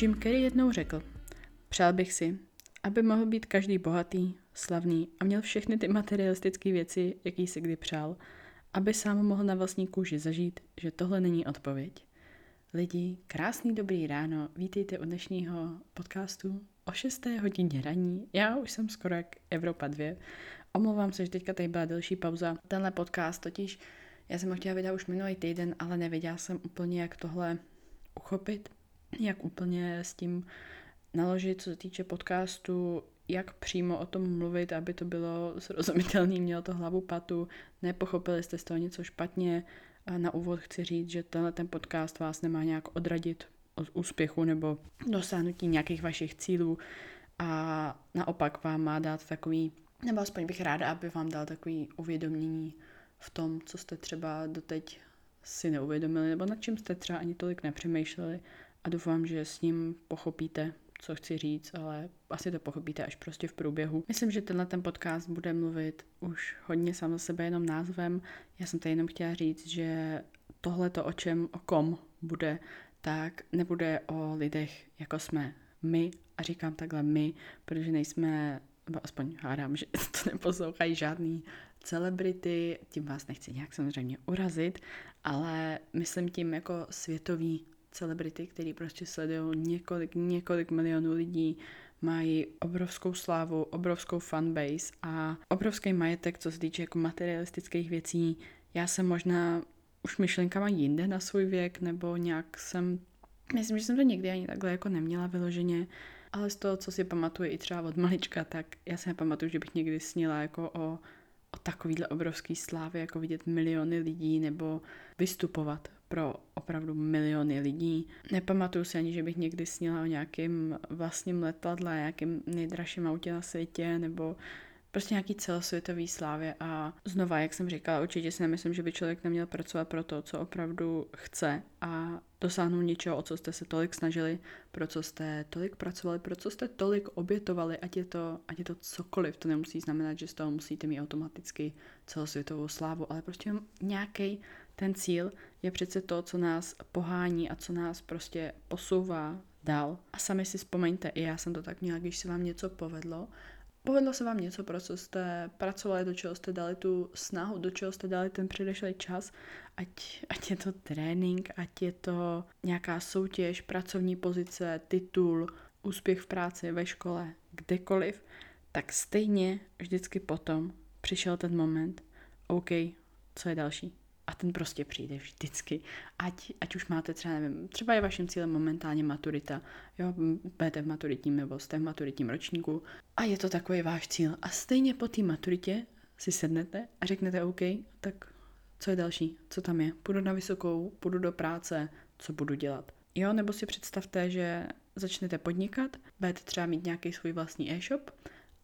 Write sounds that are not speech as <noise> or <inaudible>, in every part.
Jim Carrey jednou řekl, přál bych si, aby mohl být každý bohatý, slavný a měl všechny ty materialistické věci, jaký si kdy přál, aby sám mohl na vlastní kůži zažít, že tohle není odpověď. Lidi, krásný dobrý ráno, vítejte u dnešního podcastu o 6. hodině raní. Já už jsem skoro jak Evropa 2. Omlouvám se, že teďka tady byla delší pauza. Tenhle podcast totiž, já jsem ho chtěla vydat už minulý týden, ale nevěděla jsem úplně, jak tohle uchopit, jak úplně s tím naložit, co se týče podcastu, jak přímo o tom mluvit, aby to bylo srozumitelné, mělo to hlavu patu, nepochopili jste z toho něco špatně. A na úvod chci říct, že tenhle ten podcast vás nemá nějak odradit od úspěchu nebo dosáhnutí nějakých vašich cílů a naopak vám má dát takový, nebo aspoň bych ráda, aby vám dal takový uvědomění v tom, co jste třeba doteď si neuvědomili, nebo nad čím jste třeba ani tolik nepřemýšleli a doufám, že s ním pochopíte, co chci říct, ale asi to pochopíte až prostě v průběhu. Myslím, že tenhle ten podcast bude mluvit už hodně sám za sebe jenom názvem. Já jsem tady jenom chtěla říct, že tohle to, o čem, o kom bude, tak nebude o lidech, jako jsme my, a říkám takhle my, protože nejsme, nebo aspoň hádám, že <laughs> to neposlouchají žádný celebrity, tím vás nechci nějak samozřejmě urazit, ale myslím tím jako světový celebrity, který prostě sledují několik, několik milionů lidí, mají obrovskou slávu, obrovskou fanbase a obrovský majetek, co se týče jako materialistických věcí. Já jsem možná už myšlenkama jinde na svůj věk, nebo nějak jsem, myslím, že jsem to někdy ani takhle jako neměla vyloženě, ale z toho, co si pamatuju i třeba od malička, tak já si nepamatuju, že bych někdy snila jako o, o takovýhle obrovský slávy, jako vidět miliony lidí nebo vystupovat pro opravdu miliony lidí. Nepamatuju si ani, že bych někdy snila o nějakém vlastním letadle, nějakém nejdražším autě na světě, nebo prostě nějaký celosvětový slávě. A znova, jak jsem říkala, určitě si nemyslím, že by člověk neměl pracovat pro to, co opravdu chce a dosáhnout něčeho, o co jste se tolik snažili, pro co jste tolik pracovali, pro co jste tolik obětovali, ať je to, ať je to cokoliv, to nemusí znamenat, že z toho musíte mít automaticky celosvětovou slávu, ale prostě nějaký ten cíl je přece to, co nás pohání a co nás prostě posouvá dál. A sami si vzpomeňte, i já jsem to tak měla, když se vám něco povedlo, povedlo se vám něco, pro co jste pracovali, do čeho jste dali tu snahu, do čeho jste dali ten předešlý čas, ať, ať je to trénink, ať je to nějaká soutěž, pracovní pozice, titul, úspěch v práci, ve škole, kdekoliv, tak stejně vždycky potom přišel ten moment, OK, co je další? A ten prostě přijde vždycky. Ať, ať už máte třeba, nevím, třeba je vaším cílem momentálně maturita, jo, budete v maturitním nebo jste v maturitním ročníku a je to takový váš cíl. A stejně po té maturitě si sednete a řeknete OK, tak co je další, co tam je? Půjdu na vysokou, půjdu do práce, co budu dělat? Jo, nebo si představte, že začnete podnikat, budete třeba mít nějaký svůj vlastní e-shop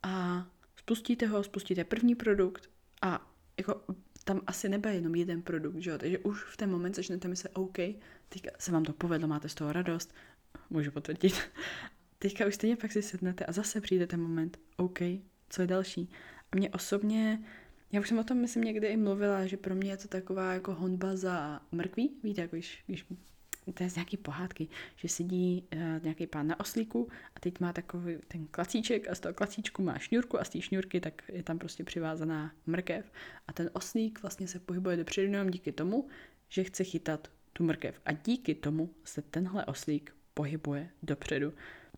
a spustíte ho, spustíte první produkt a jako tam asi nebude jenom jeden produkt, že jo? Takže už v ten moment začnete myslet, OK, teďka se vám to povedlo, máte z toho radost, můžu potvrdit. <laughs> teďka už stejně pak si sednete a zase přijde ten moment, OK, co je další. A mě osobně, já už jsem o tom myslím někdy i mluvila, že pro mě je to taková jako honba za mrkví, víte, jako když, když to je z nějaký pohádky, že sedí uh, nějaký pán na oslíku a teď má takový ten klacíček a z toho klacíčku má šňůrku a z té šňůrky tak je tam prostě přivázaná mrkev a ten oslík vlastně se pohybuje dopředu jenom díky tomu, že chce chytat tu mrkev a díky tomu se tenhle oslík pohybuje dopředu.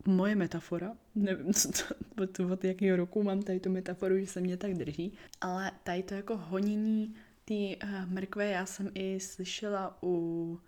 Moje metafora, nevím, <laughs> co to, od, od jakého roku mám tady tu metaforu, že se mě tak drží, ale tady to jako honění té uh, mrkve já jsem i slyšela u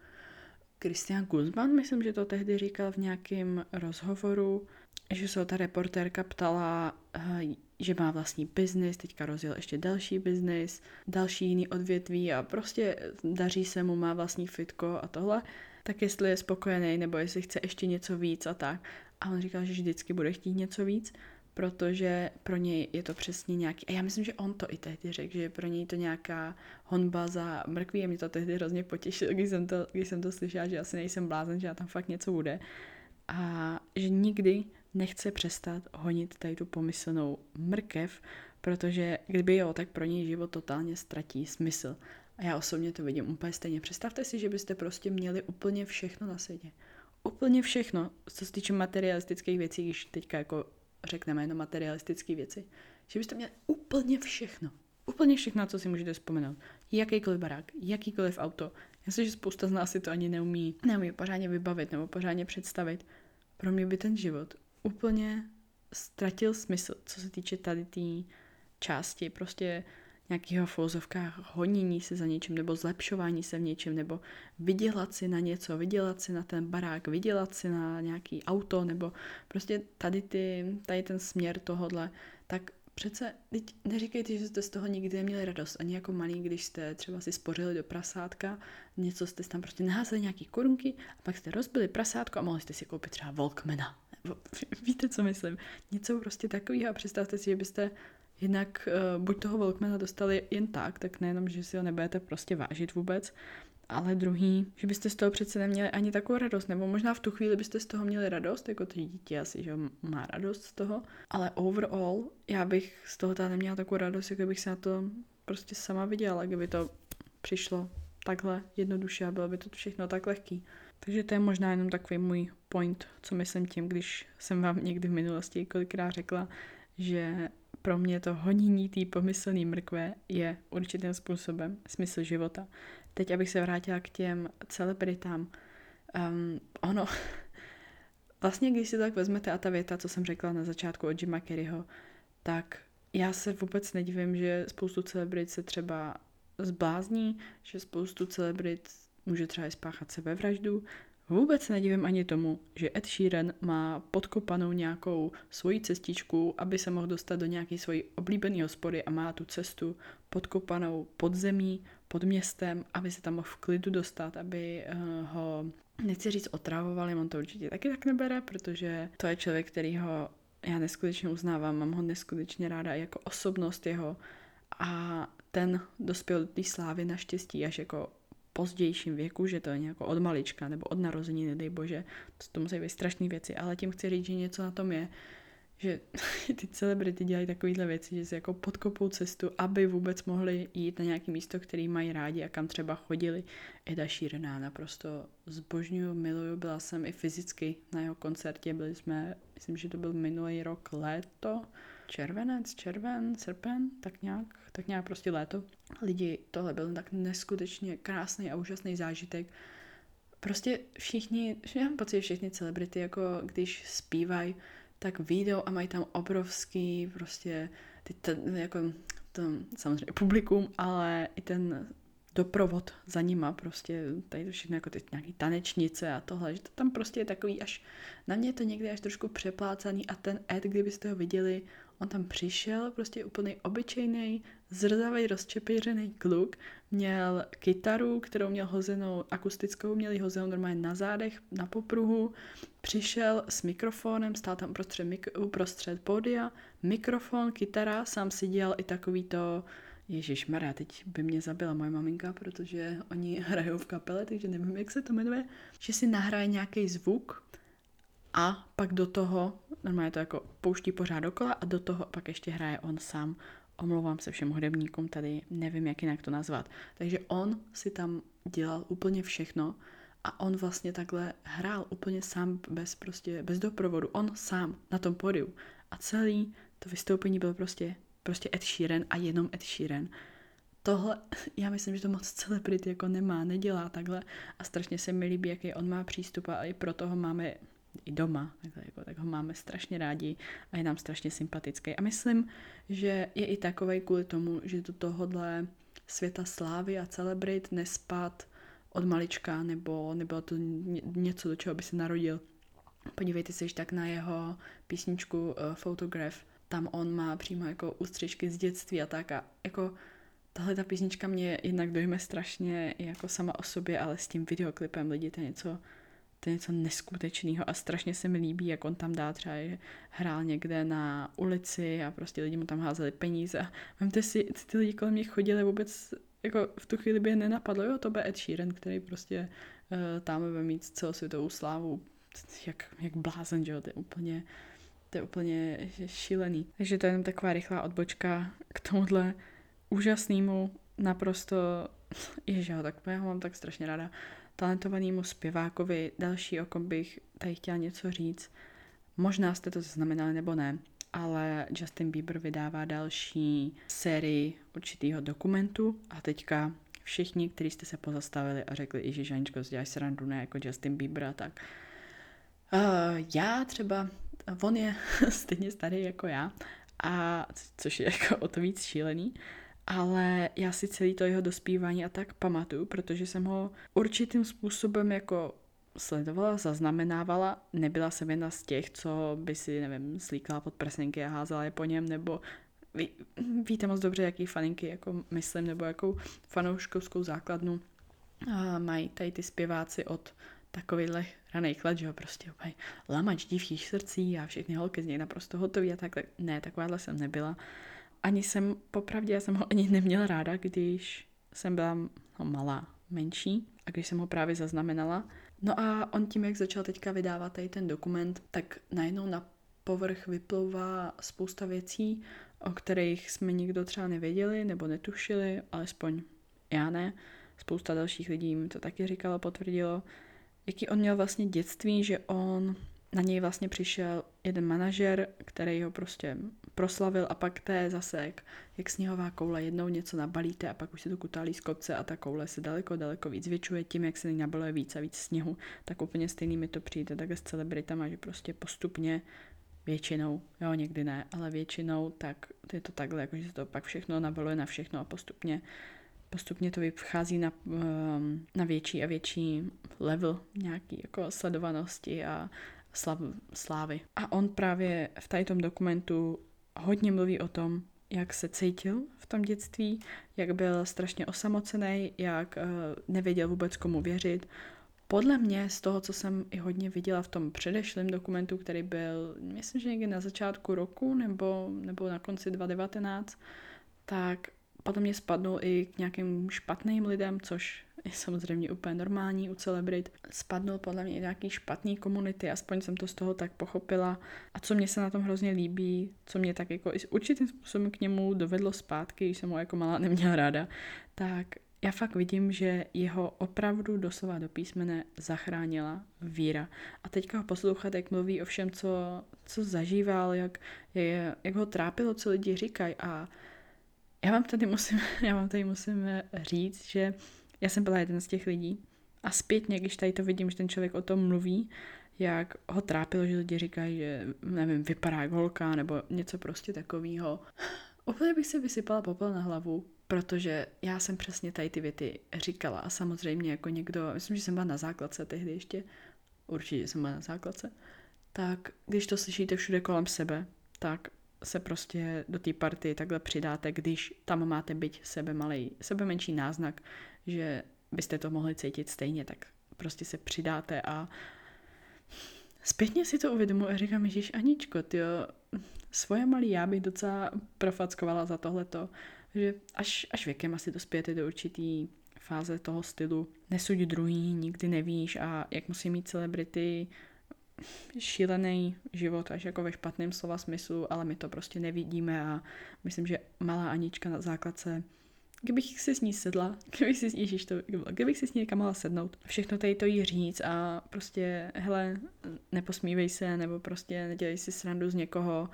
Christian Guzman, myslím, že to tehdy říkal v nějakém rozhovoru, že se ta reportérka ptala, eh, že má vlastní biznis, teďka rozjel ještě další biznis, další jiný odvětví a prostě daří se mu, má vlastní fitko a tohle, tak jestli je spokojený nebo jestli chce ještě něco víc a tak. A on říkal, že vždycky bude chtít něco víc protože pro něj je to přesně nějaký, a já myslím, že on to i tehdy řekl, že pro něj to nějaká honba za mrkví a mě to tehdy hrozně potěšilo, když jsem to, když jsem to slyšela, že asi nejsem blázen, že já tam fakt něco bude. A že nikdy nechce přestat honit tady tu pomyslnou mrkev, protože kdyby jo, tak pro něj život totálně ztratí smysl. A já osobně to vidím úplně stejně. Představte si, že byste prostě měli úplně všechno na světě úplně všechno, co se týče materialistických věcí, když teďka jako řekneme jenom materialistické věci, že byste měli úplně všechno. Úplně všechno, co si můžete vzpomenout. Jakýkoliv barák, jakýkoliv auto. Já si, že spousta z nás si to ani neumí, neumí pořádně vybavit nebo pořádně představit. Pro mě by ten život úplně ztratil smysl, co se týče tady té tý části. Prostě nějakého v honění se za něčím, nebo zlepšování se v něčem, nebo vydělat si na něco, vydělat si na ten barák, vydělat si na nějaký auto, nebo prostě tady, ty, tady ten směr tohodle, tak přece teď neříkejte, že jste z toho nikdy neměli radost, ani jako malý, když jste třeba si spořili do prasátka, něco jste tam prostě naházeli nějaký korunky a pak jste rozbili prasátko a mohli jste si koupit třeba Volkmana. <laughs> Víte, co myslím? Něco prostě takového a představte si, že byste Jednak uh, buď toho Volkmana dostali jen tak, tak nejenom, že si ho nebudete prostě vážit vůbec, ale druhý, že byste z toho přece neměli ani takovou radost, nebo možná v tu chvíli byste z toho měli radost, jako to dítě asi, že má radost z toho, ale overall, já bych z toho teda neměla takovou radost, jako bych se na to prostě sama viděla, kdyby to přišlo takhle jednoduše a bylo by to všechno tak lehký. Takže to je možná jenom takový můj point, co myslím tím, když jsem vám někdy v minulosti kolikrát řekla, že pro mě to honění té pomyslné mrkve je určitým způsobem smysl života. Teď, abych se vrátila k těm celebritám. Um, ono, <laughs> vlastně když si tak vezmete a ta věta, co jsem řekla na začátku od Jima Kerryho, tak já se vůbec nedivím, že spoustu celebrit se třeba zblázní, že spoustu celebrit může třeba spáchat sebevraždu, Vůbec nedivím ani tomu, že Ed Sheeran má podkopanou nějakou svoji cestičku, aby se mohl dostat do nějaké svojí oblíbené hospody a má tu cestu podkopanou pod zemí, pod městem, aby se tam mohl v klidu dostat, aby uh, ho, nechci říct otravovali, on to určitě taky tak nebere, protože to je člověk, který ho já neskutečně uznávám, mám ho neskutečně ráda jako osobnost jeho a ten dospěl do té slávy naštěstí až jako pozdějším věku, že to je nějak od malička nebo od narození, nedej bože, to, to musí být strašné věci, ale tím chci říct, že něco na tom je, že <laughs> ty celebrity dělají takovéhle věci, že si jako podkopou cestu, aby vůbec mohli jít na nějaké místo, který mají rádi a kam třeba chodili. Eda Šírená naprosto zbožňuju, miluju, byla jsem i fyzicky na jeho koncertě, byli jsme, myslím, že to byl minulý rok léto, červenec, červen, srpen, tak nějak, tak nějak prostě léto. Lidi, tohle byl tak neskutečně krásný a úžasný zážitek. Prostě všichni, já mám pocit, všichni celebrity, jako když zpívají, tak výjdou a mají tam obrovský prostě ty, ten, jako to, samozřejmě publikum, ale i ten doprovod za nima, prostě tady to všechno jako ty nějaký tanečnice a tohle, že to tam prostě je takový až, na mě je to někdy až trošku přeplácaný a ten Ed, kdybyste ho viděli, On tam přišel, prostě úplný obyčejný, zrzavý, rozčepěřený kluk, měl kytaru, kterou měl hozenou akustickou, měl ji hozenou normálně na zádech, na popruhu, přišel s mikrofonem, stál tam uprostřed, mik- uprostřed pódia, mikrofon, kytara, sám si dělal i takový to, Ježíš Maria, teď by mě zabila moje maminka, protože oni hrajou v kapele, takže nevím, jak se to jmenuje, že si nahraje nějaký zvuk a pak do toho, normálně to jako pouští pořád dokola a do toho pak ještě hraje on sám. Omlouvám se všem hudebníkům tady, nevím, jak jinak to nazvat. Takže on si tam dělal úplně všechno a on vlastně takhle hrál úplně sám, bez prostě, bez doprovodu. On sám na tom podiu. A celý to vystoupení byl prostě, prostě Ed Sheeran a jenom Ed Sheeran. Tohle, <laughs> já myslím, že to moc celebrity jako nemá, nedělá takhle a strašně se mi líbí, jaký on má přístup a i proto ho máme i doma, tak, jako, tak ho máme strašně rádi a je nám strašně sympatický. A myslím, že je i takový kvůli tomu, že do tohohle světa slávy a celebrit nespad od malička, nebo nebylo to něco, do čeho by se narodil. Podívejte se již tak na jeho písničku uh, Photograph. Tam on má přímo jako ústřičky z dětství a tak. A jako tahle ta písnička mě jednak dojme strašně jako sama o sobě, ale s tím videoklipem lidi to něco to je něco neskutečného a strašně se mi líbí, jak on tam dá třeba, že hrál někde na ulici a prostě lidi mu tam házeli peníze. Vemte si, ty lidi kolem mě chodili vůbec, jako v tu chvíli by je nenapadlo, jo, to bude Ed Sheeran, který prostě uh, tam bude mít celosvětovou slávu, jak, jak blázen, že jo, to je úplně, to je úplně šílený. Takže to je jenom taková rychlá odbočka k tomuhle úžasnému, naprosto, <laughs> ježiš, tak já ho mám tak strašně ráda, talentovanému zpěvákovi, další, o kom bych tady chtěla něco říct. Možná jste to zaznamenali nebo ne, ale Justin Bieber vydává další sérii určitého dokumentu a teďka všichni, kteří jste se pozastavili a řekli, že Žaničko, děláš srandu, ne jako Justin Bieber a tak. Uh, já třeba, on je <laughs> stejně starý jako já, a což je jako o to víc šílený, ale já si celý to jeho dospívání a tak pamatuju, protože jsem ho určitým způsobem jako sledovala, zaznamenávala. Nebyla jsem jedna z těch, co by si, nevím, slíkala pod prsenky a házela je po něm, nebo ví, víte moc dobře, jaký faninky jako myslím, nebo jakou fanouškovskou základnu a mají tady ty zpěváci od takovýchhle raných let, že jo, prostě úplně lamač divých srdcí a všechny holky z něj naprosto hotový a takhle. Ne, takováhle jsem nebyla. Ani jsem, popravdě, já jsem ho ani neměla ráda, když jsem byla no, malá, menší a když jsem ho právě zaznamenala. No a on tím, jak začal teďka vydávat tady ten dokument, tak najednou na povrch vyplouvá spousta věcí, o kterých jsme nikdo třeba nevěděli nebo netušili, alespoň já ne. Spousta dalších lidí mi to taky říkalo, potvrdilo jaký on měl vlastně dětství, že on na něj vlastně přišel jeden manažer, který ho prostě proslavil a pak to je zase jak, sněhová koule, jednou něco nabalíte a pak už se to kutálí z kopce a ta koule se daleko, daleko víc zvětšuje tím, jak se nabaluje víc a víc sněhu, tak úplně stejný mi to přijde takhle s celebritama, že prostě postupně většinou, jo, někdy ne, ale většinou, tak je to takhle, jako že se to pak všechno nabaluje na všechno a postupně postupně to vychází na, ehm, na větší a větší level nějaký jako sledovanosti a slav, slávy. A on právě v tady tom dokumentu hodně mluví o tom, jak se cítil v tom dětství, jak byl strašně osamocený, jak uh, nevěděl vůbec komu věřit. Podle mě z toho, co jsem i hodně viděla v tom předešlém dokumentu, který byl, myslím, že někdy na začátku roku nebo, nebo na konci 2019, tak potom mě spadnul i k nějakým špatným lidem, což je samozřejmě úplně normální u celebrit. Spadnul podle mě i nějaký špatný komunity, aspoň jsem to z toho tak pochopila. A co mě se na tom hrozně líbí, co mě tak jako i určitým způsobem k němu dovedlo zpátky, když jsem ho jako malá neměla ráda, tak já fakt vidím, že jeho opravdu doslova do písmene zachránila víra. A teďka ho poslouchat, jak mluví o všem, co, co zažíval, jak, jak, jak ho trápilo, co lidi říkají a já vám tady musím, <laughs> já vám tady musím říct, že já jsem byla jeden z těch lidí a zpětně, když tady to vidím, že ten člověk o tom mluví, jak ho trápilo, že lidi říkají, že nevím, vypadá jak holka nebo něco prostě takového. Úplně bych si vysypala popel na hlavu, protože já jsem přesně tady ty věty říkala a samozřejmě jako někdo, myslím, že jsem byla na základce tehdy ještě, určitě jsem byla na základce, tak když to slyšíte všude kolem sebe, tak se prostě do té party takhle přidáte, když tam máte být sebe malej, sebe menší náznak, že byste to mohli cítit stejně, tak prostě se přidáte a zpětně si to uvědomu a říkám, Ježíš Aničko, tyjo, svoje malý já bych docela profackovala za tohleto, že až, až věkem asi dospějete do určitý fáze toho stylu, nesuď druhý, nikdy nevíš a jak musí mít celebrity šílený život, až jako ve špatném slova smyslu, ale my to prostě nevidíme a myslím, že malá Anička na základce Kdybych si s ní sedla, kdybych si, ježiš, to, kdybych si s ní někam mohla sednout, všechno tady to jí říct a prostě, hele, neposmívej se, nebo prostě nedělej si srandu z někoho.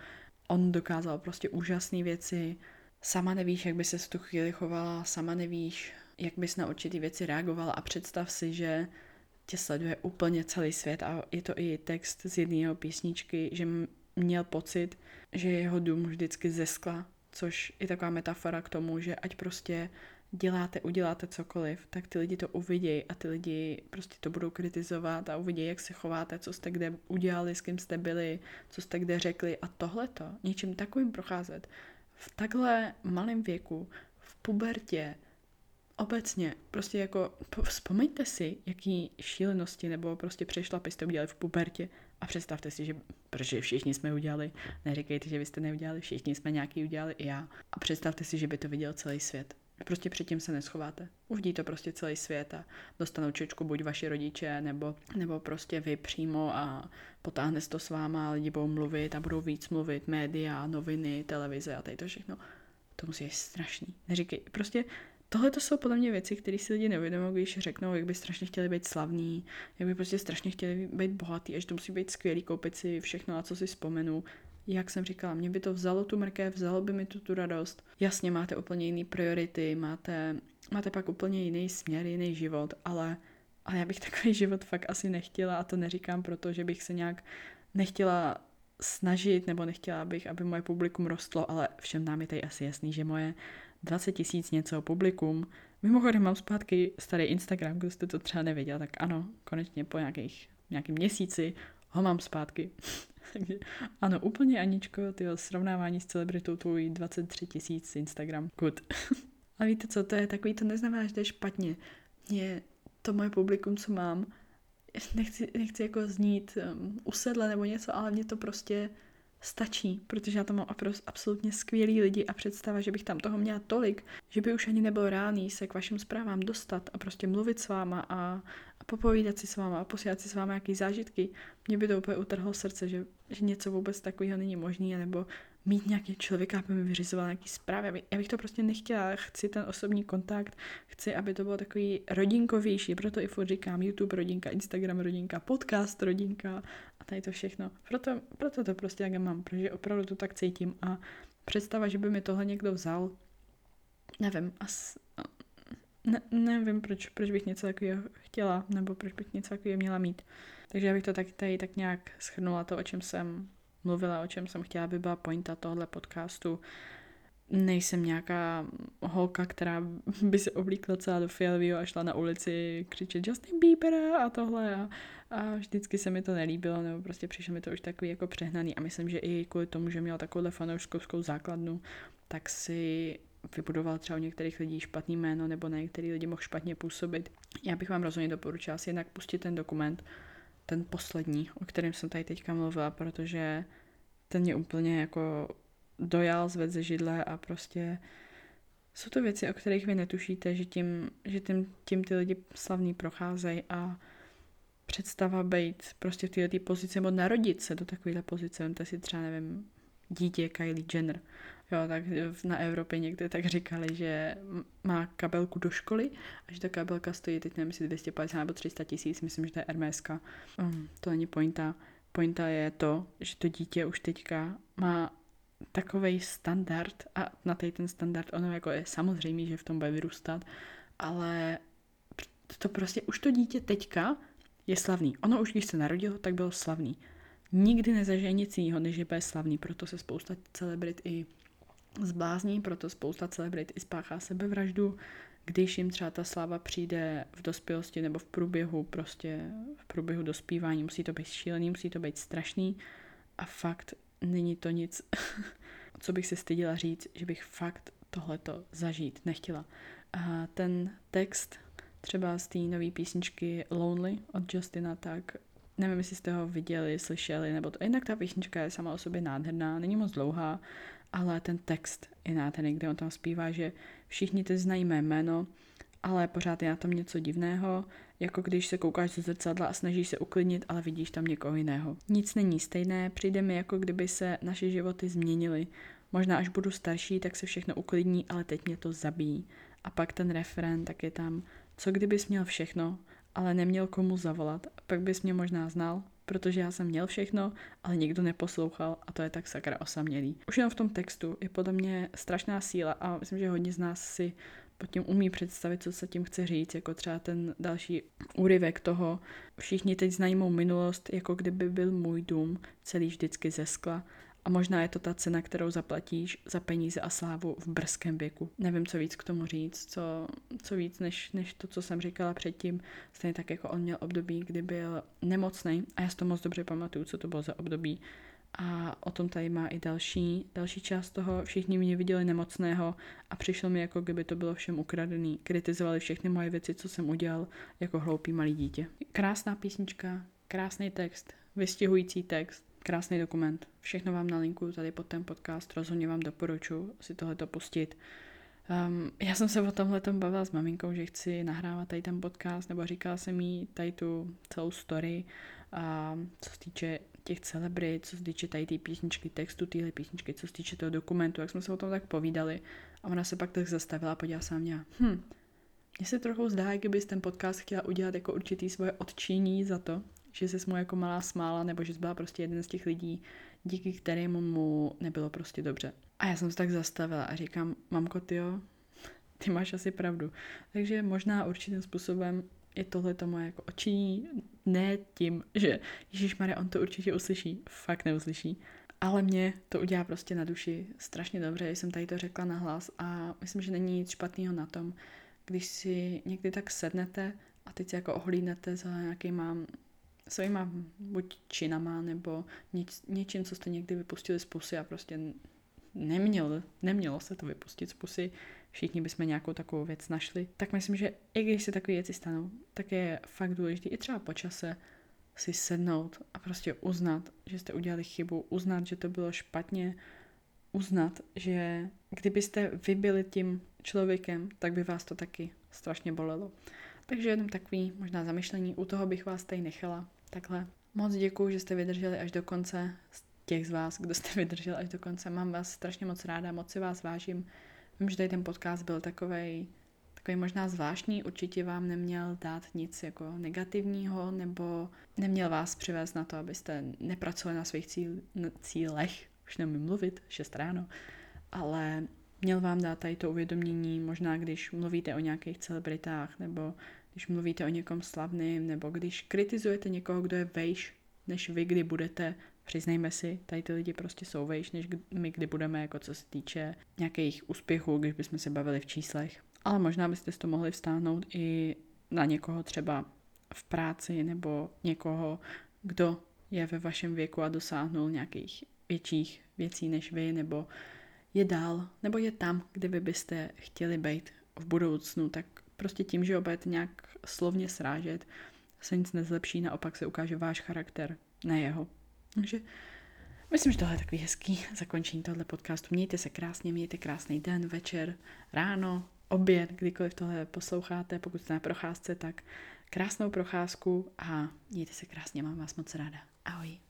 On dokázal prostě úžasné věci. Sama nevíš, jak by se v tu chvíli chovala, sama nevíš, jak bys na určitý věci reagovala a představ si, že tě sleduje úplně celý svět a je to i text z jedné jeho písničky, že měl pocit, že jeho dům vždycky ze skla, což je taková metafora k tomu, že ať prostě děláte, uděláte cokoliv, tak ty lidi to uvidějí a ty lidi prostě to budou kritizovat a uvidějí, jak se chováte, co jste kde udělali, s kým jste byli, co jste kde řekli a tohleto, něčím takovým procházet v takhle malém věku, v pubertě, obecně, prostě jako vzpomeňte si, jaký šílenosti nebo prostě přešlapy jste udělali v pubertě a představte si, že protože všichni jsme udělali, neříkejte, že vy jste neudělali, všichni jsme nějaký udělali i já. A představte si, že by to viděl celý svět. Prostě předtím se neschováte. Uvidí to prostě celý svět a dostanou čečku buď vaši rodiče, nebo, nebo prostě vy přímo a potáhne se to s váma, lidi budou mluvit a budou víc mluvit, média, noviny, televize a tady to všechno. To musí být strašný. Neříkej, prostě tohle to jsou podle mě věci, které si lidi neuvědomují, když řeknou, jak by strašně chtěli být slavní, jak by prostě strašně chtěli být bohatý, až to musí být skvělý, koupit si všechno, na co si vzpomenu. Jak jsem říkala, mě by to vzalo tu mrkev, vzalo by mi tu, tu radost. Jasně, máte úplně jiný priority, máte, máte pak úplně jiný směr, jiný život, ale, ale já bych <laughs> takový život fakt asi nechtěla a to neříkám proto, že bych se nějak nechtěla snažit nebo nechtěla bych, aby moje publikum rostlo, ale všem nám je tady asi jasný, že moje 20 tisíc něco publikum. Mimochodem mám zpátky starý Instagram, kdo jste to třeba nevěděl, tak ano, konečně po nějakých, nějakým měsíci ho mám zpátky. <laughs> Takže ano, úplně Aničko, ty srovnávání s celebritou tvůj 23 tisíc Instagram. Good. <laughs> A víte co, to je takový, to neznamená, že to je špatně. Mě to moje publikum, co mám, nechci, nechci jako znít um, usedle nebo něco, ale mě to prostě stačí, protože já tam mám absolutně skvělý lidi a představa, že bych tam toho měla tolik, že by už ani nebyl reálný se k vašim zprávám dostat a prostě mluvit s váma a, a popovídat si s váma a posílat si s váma nějaký zážitky. Mě by to úplně utrhlo srdce, že, že něco vůbec takového není možné, nebo mít nějaký člověka, aby mi vyřizoval nějaký zprávy. Já bych to prostě nechtěla, chci ten osobní kontakt, chci, aby to bylo takový rodinkovější, proto i furt říkám YouTube rodinka, Instagram rodinka, podcast rodinka a tady to všechno. Proto, proto to prostě jak mám, protože opravdu to tak cítím a představa, že by mi tohle někdo vzal, nevím, as, ne, nevím, proč, proč bych něco takového chtěla, nebo proč bych něco takového měla mít. Takže já bych to tak, tady tak nějak schrnula to, o čem jsem mluvila, o čem jsem chtěla, aby byla pointa tohle podcastu. Nejsem nějaká holka, která by se oblíkla celá do fialového a šla na ulici křičet Justin Bieber a tohle a, a vždycky se mi to nelíbilo, nebo prostě přišlo mi to už takový jako přehnaný a myslím, že i kvůli tomu, že měl takovouhle fanouškovskou základnu, tak si vybudoval třeba u některých lidí špatný jméno nebo na některý lidi mohl špatně působit. Já bych vám rozhodně doporučila si jednak pustit ten dokument, ten poslední, o kterém jsem tady teďka mluvila, protože ten mě úplně jako dojal, zved ze židle a prostě jsou to věci, o kterých vy netušíte, že tím, že tím, tím ty lidi slavní procházejí a představa být prostě v této pozici nebo narodit se do takovéhle pozice, vemte si třeba, nevím, dítě Kylie Jenner. Jo, tak na Evropě někde tak říkali, že má kabelku do školy a že ta kabelka stojí, teď nevím, jestli 250 nebo 300 tisíc, myslím, že to je Hermeska. Um, to není pointa. Pointa je to, že to dítě už teďka má takový standard a na tej ten standard ono jako je samozřejmě, že v tom bude vyrůstat, ale to prostě už to dítě teďka je slavný. Ono už, když se narodilo, tak bylo slavný. Nikdy nezažije nic jiného, než je bude slavný, proto se spousta celebrit i zblázní, proto spousta celebrit i spáchá sebevraždu, když jim třeba ta sláva přijde v dospělosti nebo v průběhu prostě v průběhu dospívání, musí to být šílený, musí to být strašný a fakt není to nic, <laughs> co bych si styděla říct, že bych fakt tohleto zažít nechtěla. A ten text třeba z té nové písničky Lonely od Justina, tak nevím, jestli jste ho viděli, slyšeli, nebo to. Jinak ta písnička je sama o sobě nádherná, není moc dlouhá, ale ten text je nádherný, kde on tam zpívá, že všichni teď znají mé jméno, ale pořád je na tom něco divného, jako když se koukáš do zrcadla a snažíš se uklidnit, ale vidíš tam někoho jiného. Nic není stejné, přijde mi jako kdyby se naše životy změnily. Možná až budu starší, tak se všechno uklidní, ale teď mě to zabíjí. A pak ten referent, tak je tam, co kdybys měl všechno, ale neměl komu zavolat, pak bys mě možná znal, protože já jsem měl všechno, ale nikdo neposlouchal a to je tak sakra osamělý. Už jenom v tom textu je podle mě strašná síla a myslím, že hodně z nás si pod tím umí představit, co se tím chce říct, jako třeba ten další úryvek toho. Všichni teď znají mou minulost, jako kdyby byl můj dům, celý vždycky ze skla a možná je to ta cena, kterou zaplatíš za peníze a slávu v brzkém věku. Nevím, co víc k tomu říct, co, co víc než, než to, co jsem říkala předtím. Stejně tak, jako on měl období, kdy byl nemocný a já si to moc dobře pamatuju, co to bylo za období. A o tom tady má i další, další část toho. Všichni mě viděli nemocného a přišlo mi, jako kdyby to bylo všem ukradený. Kritizovali všechny moje věci, co jsem udělal jako hloupý malý dítě. Krásná písnička, krásný text, vystihující text krásný dokument. Všechno vám nalinkuju tady pod ten podcast, rozhodně vám doporučuji si tohleto pustit. Um, já jsem se o tomhle bavila s maminkou, že chci nahrávat tady ten podcast, nebo říkala jsem jí tady tu celou story, a co se týče těch celebrit, co se týče tady té písničky, textu téhle písničky, co se týče toho dokumentu, jak jsme se o tom tak povídali. A ona se pak tak zastavila a podívala se na mě. Hm, mně se trochu zdá, jak bys ten podcast chtěla udělat jako určitý svoje odčiní za to, že se mu jako malá smála, nebo že byla prostě jeden z těch lidí, díky kterému mu nebylo prostě dobře. A já jsem se tak zastavila a říkám, mamko, ty jo, ty máš asi pravdu. Takže možná určitým způsobem je tohle to moje jako očiní, ne tím, že Ježíš Maria, on to určitě uslyší, fakt neuslyší, ale mě to udělá prostě na duši strašně dobře, že jsem tady to řekla nahlas a myslím, že není nic špatného na tom, když si někdy tak sednete a teď se jako ohlídnete za nějakýma svýma buď činama nebo něč, něčím, co jste někdy vypustili z pusy a prostě neměl, nemělo se to vypustit z pusy, všichni bychom nějakou takovou věc našli, tak myslím, že i když se takové věci stanou, tak je fakt důležité i třeba po čase si sednout a prostě uznat, že jste udělali chybu, uznat, že to bylo špatně, uznat, že kdybyste vy byli tím člověkem, tak by vás to taky strašně bolelo. Takže jenom takový možná zamyšlení, u toho bych vás tady nechala. Takhle. Moc děkuji, že jste vydrželi až do konce. Z těch z vás, kdo jste <laughs> vydrželi až do konce, mám vás strašně moc ráda, moc si vás vážím. Vím, že tady ten podcast byl takový takový možná zvláštní, určitě vám neměl dát nic jako negativního, nebo neměl vás přivést na to, abyste nepracovali na svých cíl, na cílech, už nemůžu mluvit, 6 ráno, ale měl vám dát tady to uvědomění, možná když mluvíte o nějakých celebritách, nebo když mluvíte o někom slavným, nebo když kritizujete někoho, kdo je vejš, než vy kdy budete, přiznejme si, tady ty lidi prostě jsou vejš, než my kdy budeme, jako co se týče nějakých úspěchů, když bychom se bavili v číslech. Ale možná byste to mohli vstáhnout i na někoho třeba v práci, nebo někoho, kdo je ve vašem věku a dosáhnul nějakých větších věcí než vy, nebo je dál, nebo je tam, kde vy byste chtěli být v budoucnu, tak prostě tím, že ho budete nějak slovně srážet, se nic nezlepší, naopak se ukáže váš charakter, ne jeho. Takže myslím, že tohle je takový hezký zakončení tohle podcastu. Mějte se krásně, mějte krásný den, večer, ráno, oběd, kdykoliv tohle posloucháte, pokud jste na procházce, tak krásnou procházku a mějte se krásně, mám vás moc ráda. Ahoj.